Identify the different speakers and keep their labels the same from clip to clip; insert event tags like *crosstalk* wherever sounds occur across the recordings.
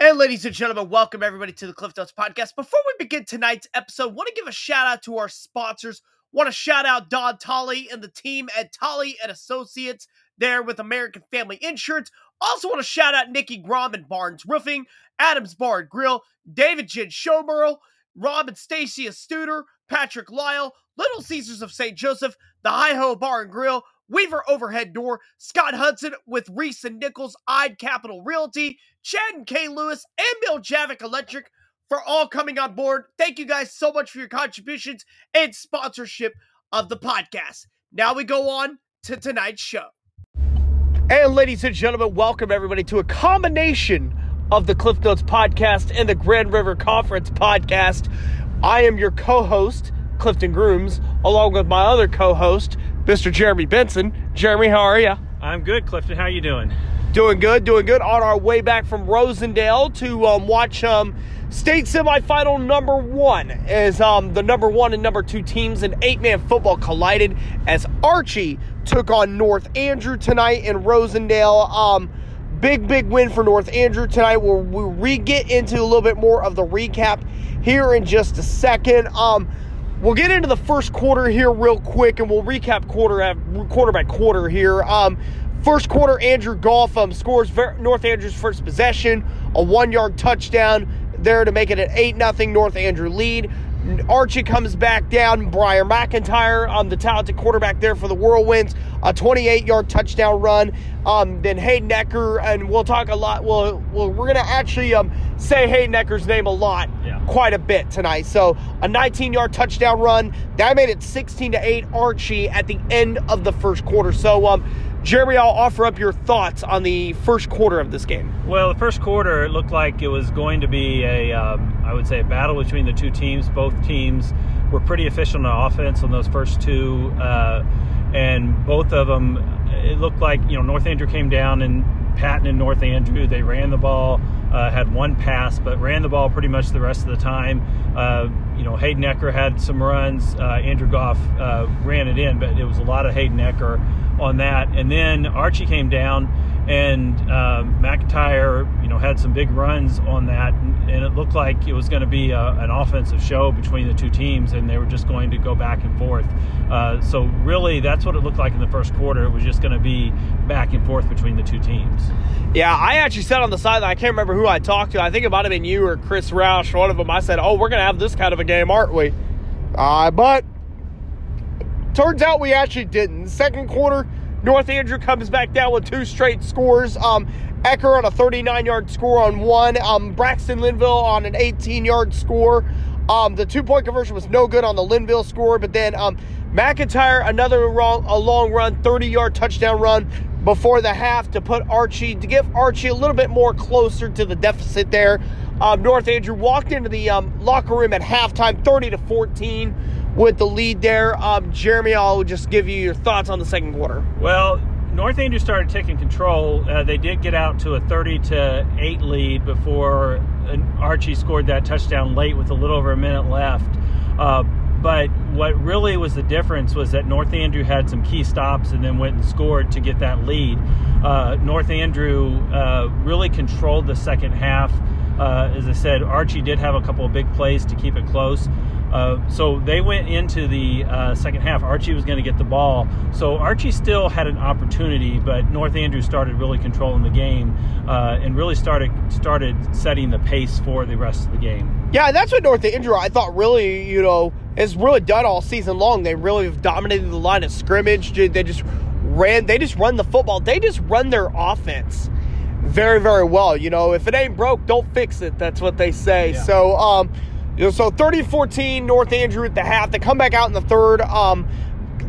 Speaker 1: And ladies and gentlemen, welcome everybody to the Cliff Notes podcast. Before we begin tonight's episode, want to give a shout out to our sponsors. Want to shout out Don Tolley and the team at Tolley and Associates there with American Family Insurance. Also want to shout out Nikki Grom and Barnes Roofing, Adams Bar and Grill, David Jin Showmerl, Rob and Stacy Studer, Patrick Lyle, Little Caesars of St. Joseph, the Hi Ho Bar and Grill, Weaver Overhead Door, Scott Hudson with Reese and Nichols, Ide Capital Realty, Chad and Kay Lewis, and Bill Javik Electric for all coming on board. Thank you guys so much for your contributions and sponsorship of the podcast. Now we go on to tonight's show. And ladies and gentlemen, welcome everybody to a combination of the Cliff Notes podcast and the Grand River Conference podcast. I am your co-host, Clifton Grooms, along with my other co-host, Mr. Jeremy Benson. Jeremy, how are you?
Speaker 2: I'm good, Clifton. How you doing?
Speaker 1: Doing good, doing good. On our way back from Rosendale to um, watch um, state semifinal number one as um, the number one and number two teams in eight-man football collided as Archie took on North Andrew tonight in Rosendale. Um, big, big win for North Andrew tonight. We'll, we'll re get into a little bit more of the recap here in just a second. Um, We'll get into the first quarter here real quick, and we'll recap quarter quarter by quarter here. Um, first quarter, Andrew Goff um, scores North Andrew's first possession, a one-yard touchdown there to make it an eight nothing North Andrew lead. Archie comes back down. Briar McIntyre, um, the talented quarterback there for the Whirlwinds, a 28 yard touchdown run. Um, then Hayden Ecker, and we'll talk a lot. Well, well we're going to actually um, say Hayden Ecker's name a lot, yeah. quite a bit tonight. So a 19 yard touchdown run. That made it 16 to 8 Archie at the end of the first quarter. So, um, Jeremy, I'll offer up your thoughts on the first quarter of this game.
Speaker 2: Well, the first quarter it looked like it was going to be a, um, I would say, a battle between the two teams. Both teams were pretty efficient on offense on those first two, uh, and both of them, it looked like you know North Andrew came down and Patton and North Andrew they ran the ball, uh, had one pass, but ran the ball pretty much the rest of the time. Uh, you know, Hayden Ecker had some runs. Uh, Andrew Goff uh, ran it in, but it was a lot of Hayden Ecker on that. And then Archie came down, and uh, McIntyre, you know, had some big runs on that, and, and it looked like it was going to be a, an offensive show between the two teams, and they were just going to go back and forth. Uh, so really, that's what it looked like in the first quarter. It was just going to be back and forth between the two teams.
Speaker 1: Yeah, I actually said on the sideline, I can't remember who I talked to. I think it might have been you or Chris Roush, one of them. I said, "Oh, we're going to have this kind of a game, aren't we?" Uh, but turns out we actually didn't. Second quarter, North Andrew comes back down with two straight scores. Um, Ecker on a 39 yard score on one. Um, Braxton Linville on an 18 yard score. Um, the two point conversion was no good on the Linville score, but then um, McIntyre another wrong, a long run, 30 yard touchdown run before the half to put Archie to give Archie a little bit more closer to the deficit there. Um, North Andrew walked into the um, locker room at halftime, 30 to 14 with the lead there. Um, Jeremy, I'll just give you your thoughts on the second quarter.
Speaker 2: Well, North Andrew started taking control. Uh, they did get out to a 30 to 8 lead before uh, Archie scored that touchdown late with a little over a minute left. Uh, but what really was the difference was that North Andrew had some key stops and then went and scored to get that lead. Uh, North Andrew uh, really controlled the second half. Uh, as I said, Archie did have a couple of big plays to keep it close. Uh, so they went into the uh, second half. Archie was going to get the ball. So Archie still had an opportunity, but North Andrew started really controlling the game uh, and really started started setting the pace for the rest of the game.
Speaker 1: Yeah, that's what North Andrew I thought really, you know, has really done all season long. They really have dominated the line of scrimmage. They just ran. They just run the football. They just run their offense very, very well. You know, if it ain't broke, don't fix it. That's what they say. Yeah. So, um, you know, so 30-14 North Andrew at the half. They come back out in the third. Um,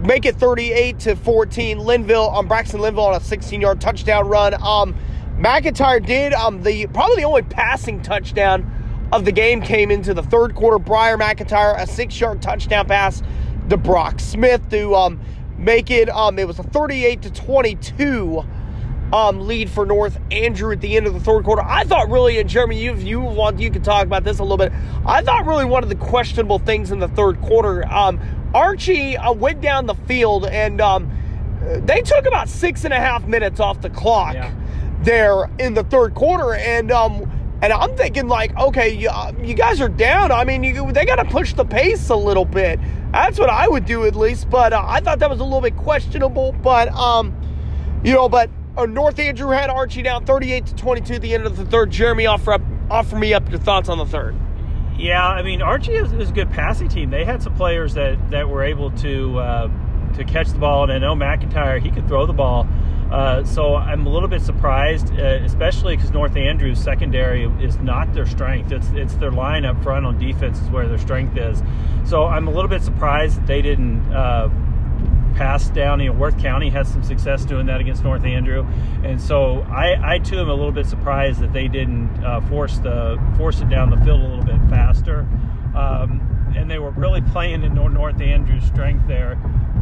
Speaker 1: make it 38 to 14. Linville on um, Braxton Linville on a 16-yard touchdown run. Um, McIntyre did um, the probably the only passing touchdown of the game came into the third quarter. Briar McIntyre a six-yard touchdown pass to Brock Smith to um, make it. Um, it was a 38 to 22 um, lead for North Andrew at the end of the third quarter. I thought really, and Jeremy, you you want you can talk about this a little bit. I thought really one of the questionable things in the third quarter. Um, Archie uh, went down the field and um, they took about six and a half minutes off the clock yeah. there in the third quarter, and um, And I'm thinking like, okay, you, uh, you guys are down. I mean, you, they got to push the pace a little bit. That's what I would do at least. But uh, I thought that was a little bit questionable. But um, you know, but uh, North Andrew had Archie down 38 to 22 at the end of the third. Jeremy, offer up, offer me up your thoughts on the third.
Speaker 2: Yeah, I mean Archie is, is a good passing team. They had some players that, that were able to uh, to catch the ball, and I know McIntyre he could throw the ball. Uh, so I'm a little bit surprised, uh, especially because North Andrews secondary is not their strength. It's it's their line up front on defense is where their strength is. So I'm a little bit surprised that they didn't uh, pass down. Know, Worth County had some success doing that against North Andrew, and so I, I too am a little bit surprised that they didn't uh, force the force it down the field a little bit faster. Um, and they were really playing in North Andrew's strength there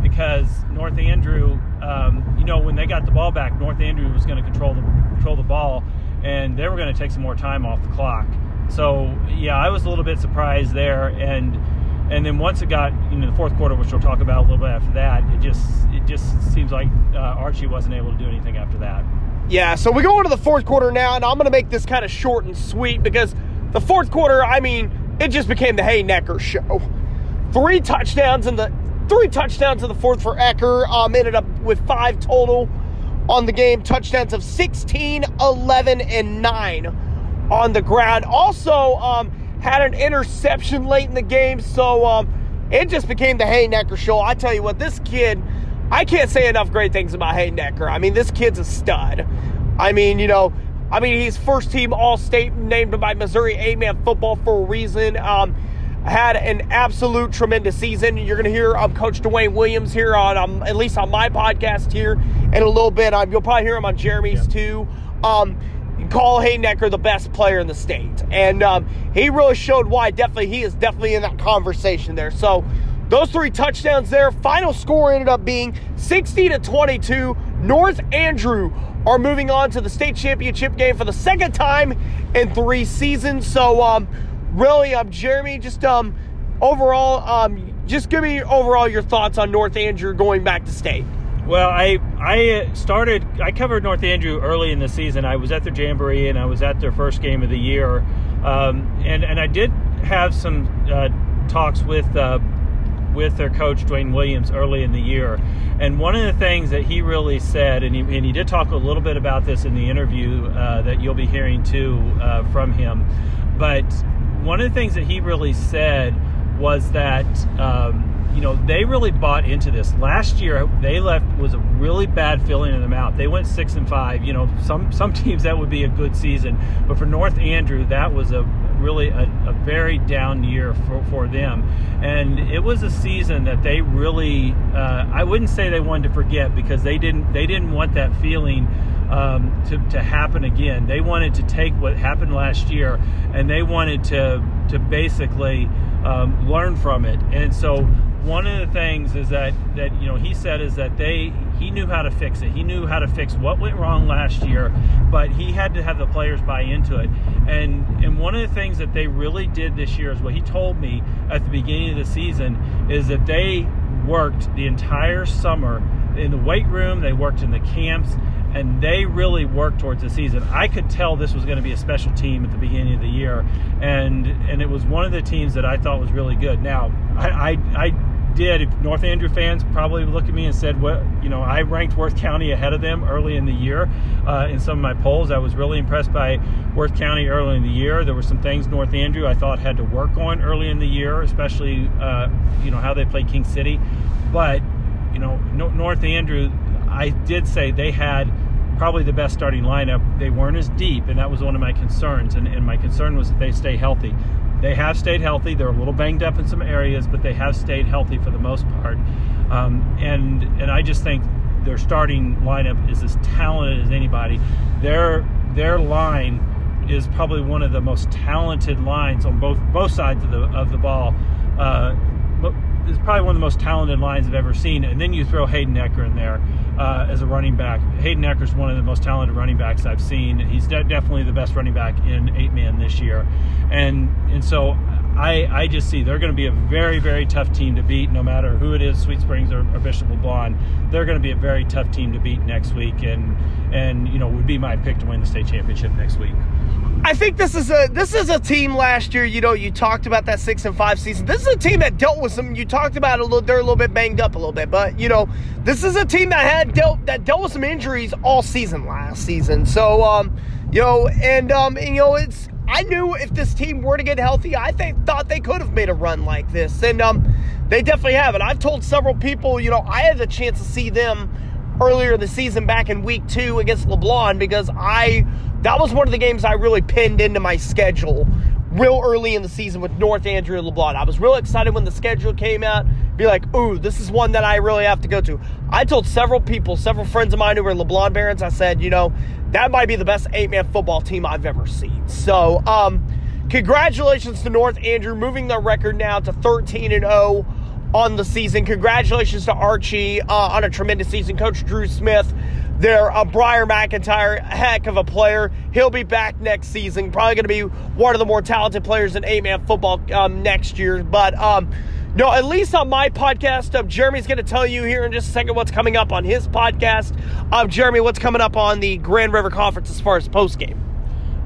Speaker 2: because North Andrew, um, you know, when they got the ball back, North Andrew was going to control the control the ball, and they were going to take some more time off the clock. So yeah, I was a little bit surprised there, and and then once it got know the fourth quarter, which we'll talk about a little bit after that, it just it just seems like uh, Archie wasn't able to do anything after that.
Speaker 1: Yeah, so we go into the fourth quarter now, and I'm going to make this kind of short and sweet because the fourth quarter, I mean, it just became the Hayden Ecker show. Three touchdowns in the three touchdowns in the fourth for Ecker. Um, ended up with five total on the game. Touchdowns of 16, 11, and 9 on the ground. Also, um, had an interception late in the game, so um, it just became the Hayden Ecker show. I tell you what, this kid, I can't say enough great things about Hayden Ecker. I mean, this kid's a stud. I mean, you know, I mean, he's first team All State named by Missouri eight man football for a reason. Um, had an absolute tremendous season. You're going to hear um, Coach Dwayne Williams here on, um, at least on my podcast here in a little bit. Um, you'll probably hear him on Jeremy's yep. too. Um, call Hayden Ecker the best player in the state. And um, he really showed why definitely he is definitely in that conversation there. So those three touchdowns there. Final score ended up being 60 to 22. North Andrew are moving on to the state championship game for the second time in three seasons. So um, really, um, Jeremy, just um, overall, um, just give me overall your thoughts on North Andrew going back to state.
Speaker 2: Well, I I started I covered North Andrew early in the season. I was at their jamboree and I was at their first game of the year, um, and and I did have some uh, talks with uh, with their coach Dwayne Williams early in the year, and one of the things that he really said, and he, and he did talk a little bit about this in the interview uh, that you'll be hearing too uh, from him, but one of the things that he really said was that um, you know they really bought into this. Last year they left was a really bad feeling in the mouth. They went six and five. You know some some *laughs* teams that would be a good season, but for North Andrew that was a really a, a very down year for, for them, and it was a season that they really uh, I wouldn't say they wanted to forget because they didn't they didn't want that feeling um, to, to happen again. They wanted to take what happened last year and they wanted to to basically um, learn from it. And so one of the things is that that you know he said is that they he knew how to fix it. He knew how to fix what went wrong last year, but he had to have the players buy into it. And and one of the things that they really did this year is what he told me at the beginning of the season is that they worked the entire summer in the weight room, they worked in the camps, and they really worked towards the season. I could tell this was going to be a special team at the beginning of the year, and and it was one of the teams that I thought was really good. Now, I I, I did. North Andrew fans probably looked at me and said, "Well, you know, I ranked Worth County ahead of them early in the year uh, in some of my polls. I was really impressed by Worth County early in the year. There were some things North Andrew I thought had to work on early in the year, especially uh, you know how they played King City, but you know North Andrew I did say they had probably the best starting lineup. They weren't as deep, and that was one of my concerns. And, and my concern was that they stay healthy. They have stayed healthy. They're a little banged up in some areas, but they have stayed healthy for the most part. Um, and and I just think their starting lineup is as talented as anybody. Their their line is probably one of the most talented lines on both both sides of the of the ball. Uh, is probably one of the most talented lines I've ever seen. And then you throw Hayden Ecker in there uh, as a running back. Hayden Ecker is one of the most talented running backs I've seen. He's de- definitely the best running back in eight man this year. And and so I, I just see they're going to be a very, very tough team to beat, no matter who it is, Sweet Springs or, or Bishop LeBlond. They're going to be a very tough team to beat next week, and and you know would be my pick to win the state championship next week.
Speaker 1: I think this is a this is a team last year. You know, you talked about that six and five season. This is a team that dealt with some. You talked about a little. They're a little bit banged up a little bit, but you know, this is a team that had dealt that dealt with some injuries all season last season. So, um, you know, and um, and, you know, it's. I knew if this team were to get healthy, I think thought they could have made a run like this, and um, they definitely have. And I've told several people, you know, I had the chance to see them earlier in the season back in week two against LeBlond because I that was one of the games I really pinned into my schedule real early in the season with North Andrew and LeBlond. I was real excited when the schedule came out. Be like, ooh, this is one that I really have to go to. I told several people, several friends of mine who were LeBlond Barons, I said, you know, that might be the best eight man football team I've ever seen. So, um, congratulations to North Andrew, moving their record now to 13 and 0 on the season. Congratulations to Archie uh, on a tremendous season. Coach Drew Smith, there, uh, Briar McIntyre, heck of a player. He'll be back next season. Probably going to be one of the more talented players in eight man football um, next year. But um, no, at least on my podcast, uh, Jeremy's going to tell you here in just a second what's coming up on his podcast. Um, Jeremy, what's coming up on the Grand River Conference as far as post game?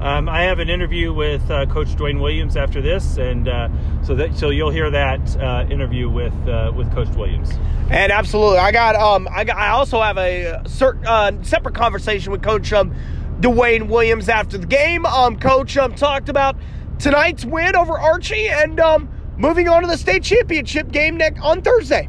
Speaker 2: Um, I have an interview with uh, Coach Dwayne Williams after this, and uh, so that so you'll hear that uh, interview with uh, with Coach Williams.
Speaker 1: And absolutely, I got um I got I also have a cert, uh, separate conversation with Coach um Dwayne Williams after the game. Um, Coach um talked about tonight's win over Archie and um moving on to the state championship game next on Thursday.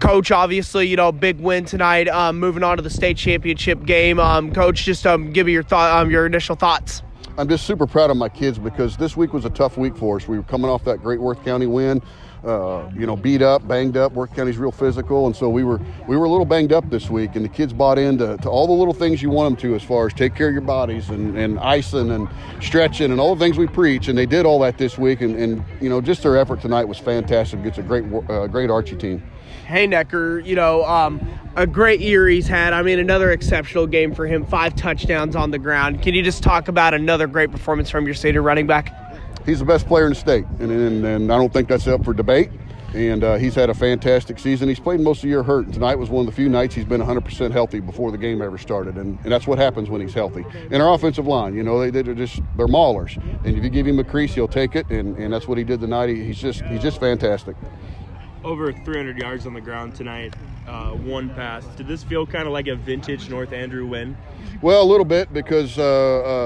Speaker 1: Coach, obviously, you know, big win tonight. Um, moving on to the state championship game. Um, Coach, just um, give me your thought, um, your initial thoughts.
Speaker 3: I'm just super proud of my kids because this week was a tough week for us. We were coming off that great Worth County win. Uh, you know, beat up, banged up. Worth County's real physical, and so we were we were a little banged up this week. And the kids bought into to all the little things you want them to, as far as take care of your bodies and, and icing and stretching and all the things we preach. And they did all that this week. And, and you know, just their effort tonight was fantastic. It's a great uh, great Archie team.
Speaker 1: Hayden Ecker, you know, um, a great year he's had. I mean, another exceptional game for him. Five touchdowns on the ground. Can you just talk about another great performance from your senior running back?
Speaker 3: He's the best player in the state, and, and, and I don't think that's up for debate. And uh, he's had a fantastic season. He's played most of the year hurt, and tonight was one of the few nights he's been 100% healthy before the game ever started. And, and that's what happens when he's healthy. And our offensive line, you know, they, they're just they're maulers. And if you give him a crease, he'll take it. And, and that's what he did tonight. He, he's just he's just fantastic
Speaker 4: over 300 yards on the ground tonight, uh, one pass. Did this feel kind of like a vintage North Andrew win?
Speaker 3: Well, a little bit because uh,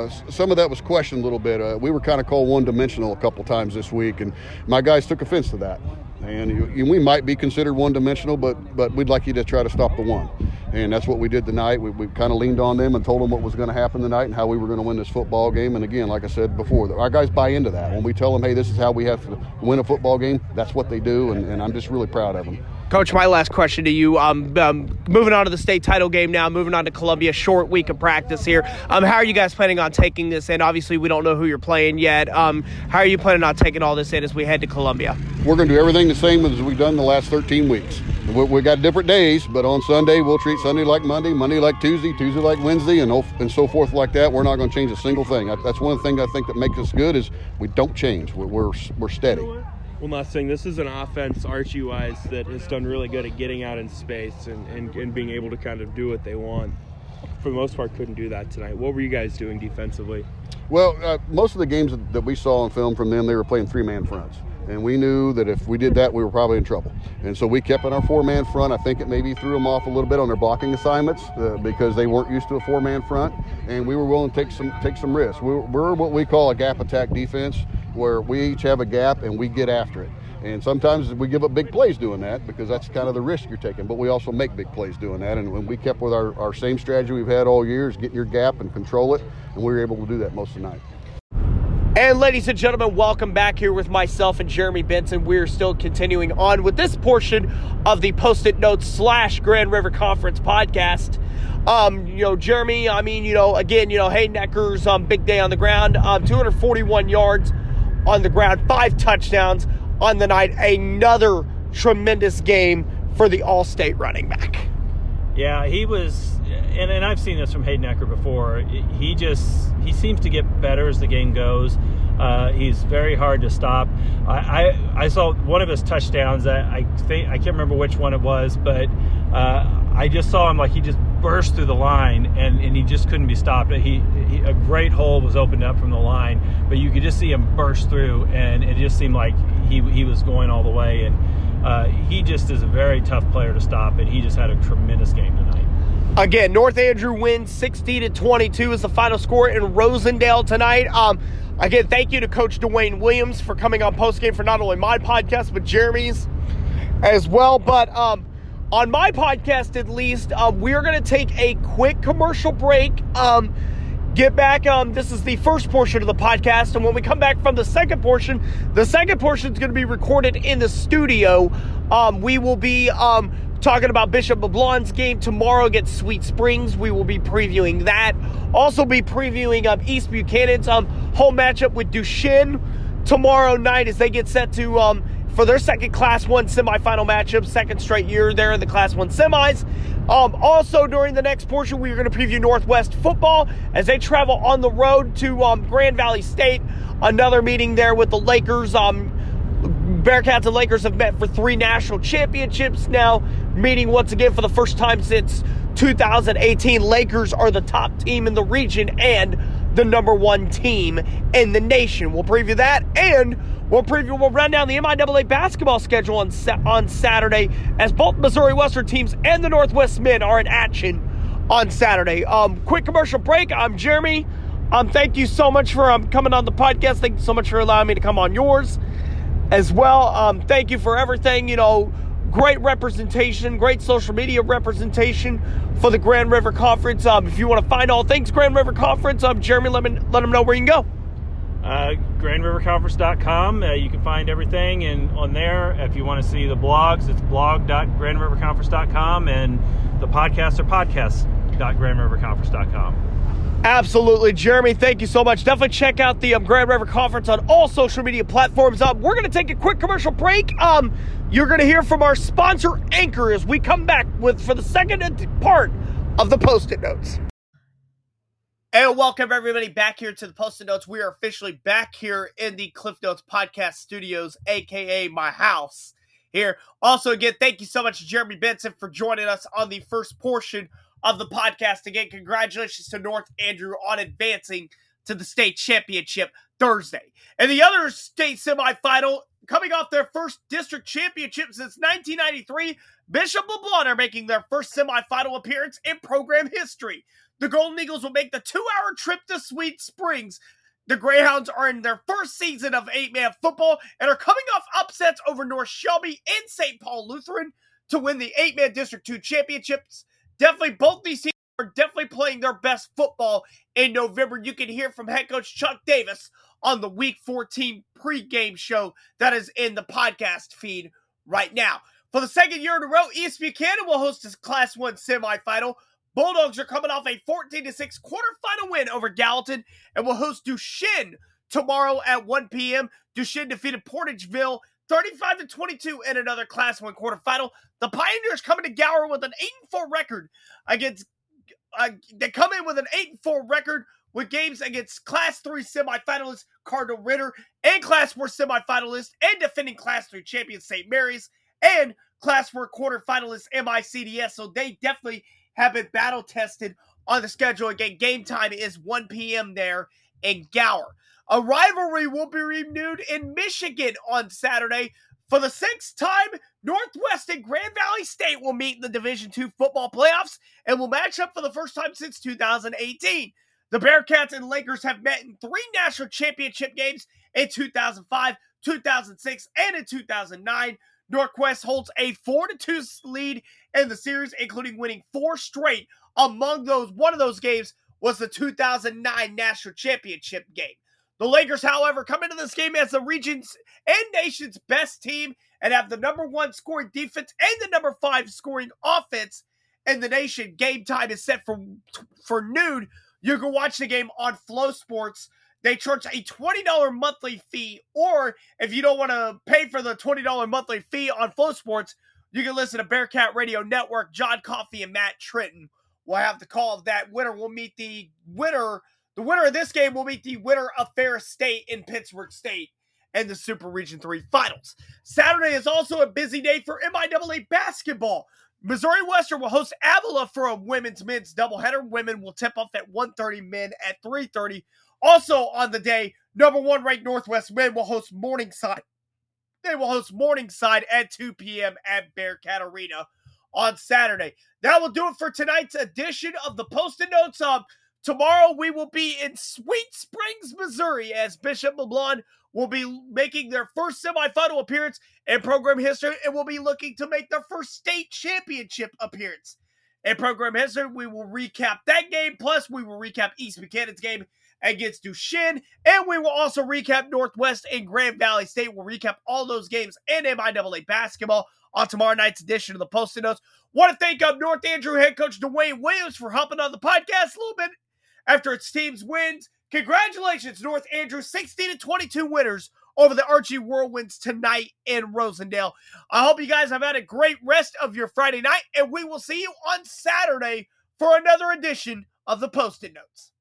Speaker 3: uh, some of that was questioned a little bit. Uh, we were kind of called one dimensional a couple times this week, and my guys took offense to that. And we might be considered one dimensional, but, but we'd like you to try to stop the one and that's what we did tonight. We, we kind of leaned on them and told them what was going to happen tonight and how we were going to win this football game. And again, like I said before, our guys buy into that. When we tell them, hey, this is how we have to win a football game, that's what they do, and, and I'm just really proud of them.
Speaker 1: Coach, my last question to you. Um, um, moving on to the state title game now, moving on to Columbia, short week of practice here. Um, how are you guys planning on taking this in? Obviously, we don't know who you're playing yet. Um, how are you planning on taking all this in as we head to Columbia?
Speaker 3: We're going to do everything the same as we've done the last 13 weeks. We, we got different days, but on Sunday, we'll treat Sunday like Monday, Monday like Tuesday, Tuesday like Wednesday, and, and so forth like that. We're not going to change a single thing. That's one of the things I think that makes us good is we don't change. We're, we're, we're steady.
Speaker 4: One last thing, this is an offense, Archie wise, that has done really good at getting out in space and, and, and being able to kind of do what they want. For the most part, couldn't do that tonight. What were you guys doing defensively?
Speaker 3: Well, uh, most of the games that we saw on film from them, they were playing three man fronts and we knew that if we did that, we were probably in trouble. And so we kept in our four-man front. I think it maybe threw them off a little bit on their blocking assignments uh, because they weren't used to a four-man front, and we were willing to take some take some risks. We're, we're what we call a gap attack defense, where we each have a gap and we get after it. And sometimes we give up big plays doing that because that's kind of the risk you're taking. But we also make big plays doing that. And when we kept with our, our same strategy we've had all year is get your gap and control it. And we were able to do that most of the night.
Speaker 1: And ladies and gentlemen, welcome back here with myself and Jeremy Benson. We're still continuing on with this portion of the Post-it Notes slash Grand River Conference podcast. Um, you know, Jeremy, I mean, you know, again, you know, Hayden Ecker's um, big day on the ground, um, 241 yards on the ground, five touchdowns on the night. Another tremendous game for the All-State running back.
Speaker 2: Yeah, he was, and, and I've seen this from Hayden Ecker before. He just he seems to get better as the game goes. Uh, he's very hard to stop. I, I, I saw one of his touchdowns. I, I think I can't remember which one it was, but uh, I just saw him like he just burst through the line and, and he just couldn't be stopped. He, he a great hole was opened up from the line, but you could just see him burst through, and it just seemed like he he was going all the way. And uh, he just is a very tough player to stop, and he just had a tremendous game tonight.
Speaker 1: Again, North Andrew wins 60 to 22 is the final score in Rosendale tonight. Um, again, thank you to Coach Dwayne Williams for coming on postgame for not only my podcast but Jeremy's as well. But um, on my podcast, at least, uh, we're going to take a quick commercial break. Um, get back. Um, this is the first portion of the podcast, and when we come back from the second portion, the second portion is going to be recorded in the studio. Um, we will be um, talking about Bishop LeBlond's game tomorrow against Sweet Springs. We will be previewing that. Also, be previewing um, East Buchanan's um, home matchup with Duchesne tomorrow night as they get set to um, for their second Class 1 semifinal matchup, second straight year there in the Class 1 semis. Um, also, during the next portion, we are going to preview Northwest football as they travel on the road to um, Grand Valley State. Another meeting there with the Lakers. Um, Bearcats and Lakers have met for three national championships now, meeting once again for the first time since 2018. Lakers are the top team in the region and the number one team in the nation. We'll preview that and We'll preview, we'll run down the MIAA basketball schedule on, on Saturday as both Missouri Western teams and the Northwest men are in action on Saturday. Um, quick commercial break. I'm Jeremy. Um, thank you so much for um, coming on the podcast. Thank you so much for allowing me to come on yours as well. Um, thank you for everything. You know, great representation, great social media representation for the Grand River Conference. Um, if you want to find all things Grand River Conference, um, Jeremy, let, me, let them know where you can go
Speaker 2: uh, grandriverconference.com. Uh, you can find everything and on there. If you want to see the blogs, it's blog.grandriverconference.com and the podcasts are podcasts.grandriverconference.com.
Speaker 1: Absolutely, Jeremy. Thank you so much. Definitely check out the um, Grand River Conference on all social media platforms. Um, we're going to take a quick commercial break. Um, you're going to hear from our sponsor, Anchor, as we come back with for the second part of the Post-it notes. And welcome everybody back here to the Post-it Notes. We are officially back here in the Cliff Notes Podcast Studios, aka my house. Here. Also, again, thank you so much Jeremy Benson for joining us on the first portion of the podcast. Again, congratulations to North Andrew on advancing to the state championship Thursday. And the other state semifinal, coming off their first district championship since 1993, Bishop LeBlond are making their first semifinal appearance in program history. The Golden Eagles will make the two hour trip to Sweet Springs. The Greyhounds are in their first season of eight man football and are coming off upsets over North Shelby and St. Paul Lutheran to win the eight man District 2 championships. Definitely, both these teams are definitely playing their best football in November. You can hear from head coach Chuck Davis on the Week 14 pregame show that is in the podcast feed right now. For the second year in a row, East Buchanan will host his Class 1 semifinal. Bulldogs are coming off a 14 6 quarterfinal win over Gallatin and will host Duchesne tomorrow at 1 p.m. Duchesne defeated Portageville 35 to 22 in another Class 1 quarterfinal. The Pioneers coming to Gower with an 8 4 record against. Uh, they come in with an 8 4 record with games against Class 3 semifinalists Cardinal Ritter and Class 4 semifinalists and defending Class 3 champion St. Mary's and Class 4 quarterfinalists MICDS. So they definitely have been battle tested on the schedule. Again, game time is 1 p.m. there in Gower. A rivalry will be renewed in Michigan on Saturday. For the sixth time, Northwest and Grand Valley State will meet in the Division II football playoffs and will match up for the first time since 2018. The Bearcats and Lakers have met in three national championship games in 2005, 2006, and in 2009. Northwest holds a 4 2 lead in the series, including winning four straight. Among those, one of those games was the 2009 National Championship game. The Lakers, however, come into this game as the region's and nation's best team and have the number one scoring defense and the number five scoring offense in the nation. Game time is set for for noon. You can watch the game on FloSports they charge a $20 monthly fee. Or if you don't want to pay for the $20 monthly fee on FloSports, you can listen to Bearcat Radio Network. John Coffee and Matt Trenton will have the call of that winner. will meet the winner. The winner of this game will meet the winner of Ferris State in Pittsburg State and the Super Region 3 finals. Saturday is also a busy day for MIAA basketball. Missouri Western will host Avila for a women's men's doubleheader. Women will tip off at 1.30, men at 3.30. Also on the day, number one ranked Northwest men will host Morningside. They will host Morningside at 2 p.m. at Bearcat Arena on Saturday. That will do it for tonight's edition of the Post-it Notes. Um, tomorrow we will be in Sweet Springs, Missouri, as Bishop LeBlond will be making their first semifinal appearance in program history and will be looking to make their first state championship appearance. In program history, we will recap that game, plus we will recap East Buchanan's game against Duchesne, and we will also recap Northwest and Grand Valley State. We'll recap all those games and MIAA basketball on tomorrow night's edition of the Post-it Notes. Want to thank um, North Andrew head coach Dwayne Williams for helping on the podcast a little bit after its team's wins. Congratulations, North Andrew, 16 to 22 winners over the Archie Whirlwinds tonight in Rosendale. I hope you guys have had a great rest of your Friday night, and we will see you on Saturday for another edition of the Post-it Notes.